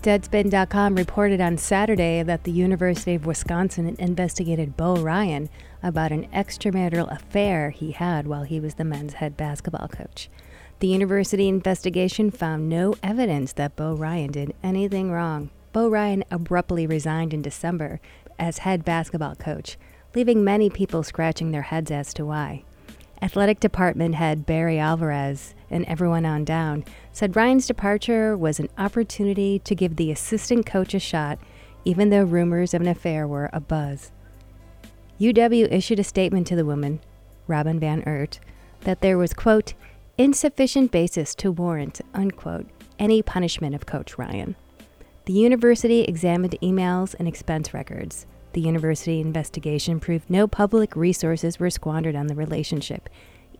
Deadspin.com reported on Saturday that the University of Wisconsin investigated Bo Ryan about an extramarital affair he had while he was the men's head basketball coach. The university investigation found no evidence that Bo Ryan did anything wrong. Bo Ryan abruptly resigned in December as head basketball coach, leaving many people scratching their heads as to why. Athletic department head Barry Alvarez and everyone on down said Ryan's departure was an opportunity to give the assistant coach a shot, even though rumors of an affair were abuzz. UW issued a statement to the woman, Robin Van Ert, that there was, quote, insufficient basis to warrant, unquote, any punishment of Coach Ryan. The university examined emails and expense records. The university investigation proved no public resources were squandered on the relationship,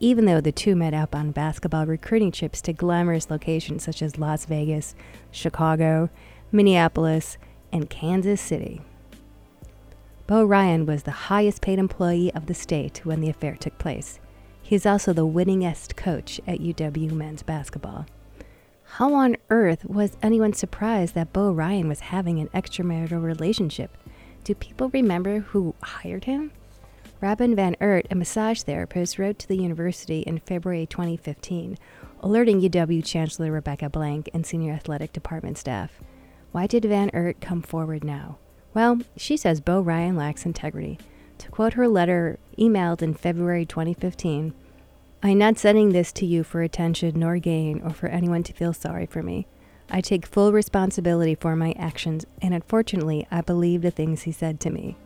even though the two met up on basketball recruiting trips to glamorous locations such as Las Vegas, Chicago, Minneapolis, and Kansas City. Bo Ryan was the highest paid employee of the state when the affair took place. He is also the winningest coach at UW men's basketball. How on earth was anyone surprised that Bo Ryan was having an extramarital relationship? Do people remember who hired him? Robin Van Ert, a massage therapist, wrote to the university in February 2015, alerting UW Chancellor Rebecca Blank and senior athletic department staff. Why did Van Ert come forward now? Well, she says Bo Ryan lacks integrity. To quote her letter emailed in February 2015, I'm not sending this to you for attention nor gain or for anyone to feel sorry for me. I take full responsibility for my actions, and unfortunately, I believe the things he said to me.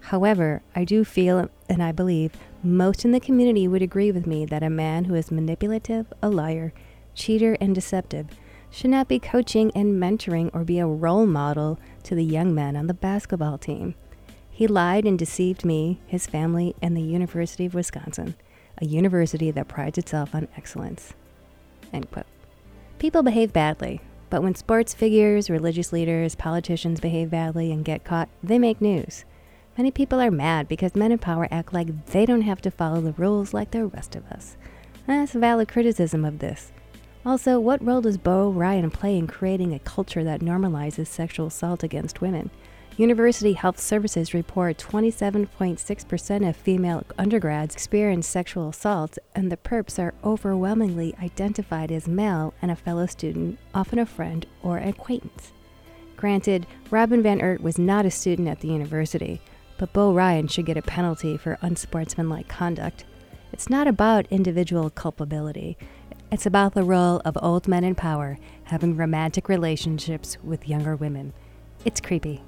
However, I do feel and I believe most in the community would agree with me that a man who is manipulative, a liar, cheater, and deceptive should not be coaching and mentoring or be a role model to the young men on the basketball team. He lied and deceived me, his family, and the University of Wisconsin, a university that prides itself on excellence. People behave badly, but when sports figures, religious leaders, politicians behave badly and get caught, they make news. Many people are mad because men in power act like they don't have to follow the rules like the rest of us. That's a valid criticism of this. Also, what role does Bo Ryan play in creating a culture that normalizes sexual assault against women? University Health Services report 27.6% of female undergrads experience sexual assault, and the perps are overwhelmingly identified as male and a fellow student, often a friend or acquaintance. Granted, Robin Van Ert was not a student at the university, but Bo Ryan should get a penalty for unsportsmanlike conduct. It's not about individual culpability. It's about the role of old men in power having romantic relationships with younger women. It's creepy.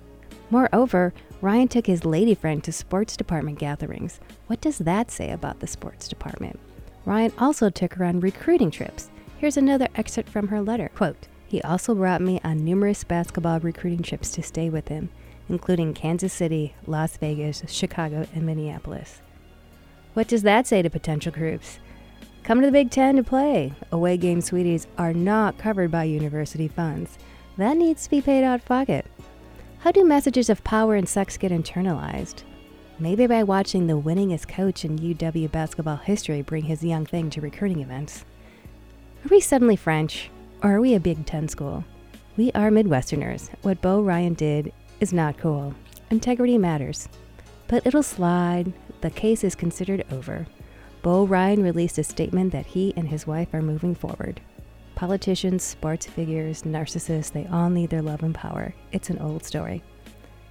Moreover, Ryan took his lady friend to sports department gatherings. What does that say about the sports department? Ryan also took her on recruiting trips. Here's another excerpt from her letter. Quote, he also brought me on numerous basketball recruiting trips to stay with him, including Kansas City, Las Vegas, Chicago, and Minneapolis. What does that say to potential groups? Come to the Big Ten to play. Away game sweeties are not covered by university funds. That needs to be paid out of pocket. How do messages of power and sex get internalized? Maybe by watching the winningest coach in UW basketball history bring his young thing to recruiting events. Are we suddenly French, or are we a Big Ten school? We are Midwesterners. What Bo Ryan did is not cool. Integrity matters. But it'll slide. The case is considered over. Bo Ryan released a statement that he and his wife are moving forward. Politicians, sports figures, narcissists, they all need their love and power. It's an old story.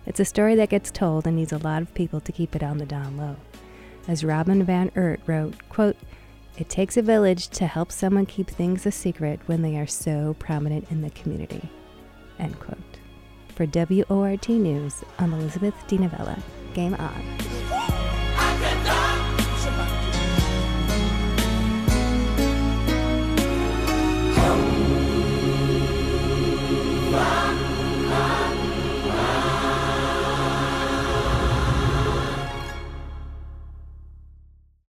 It's a story that gets told and needs a lot of people to keep it on the down low. As Robin Van Ert wrote, quote, it takes a village to help someone keep things a secret when they are so prominent in the community. End quote. For WORT News, I'm Elizabeth DiNovella. Game on.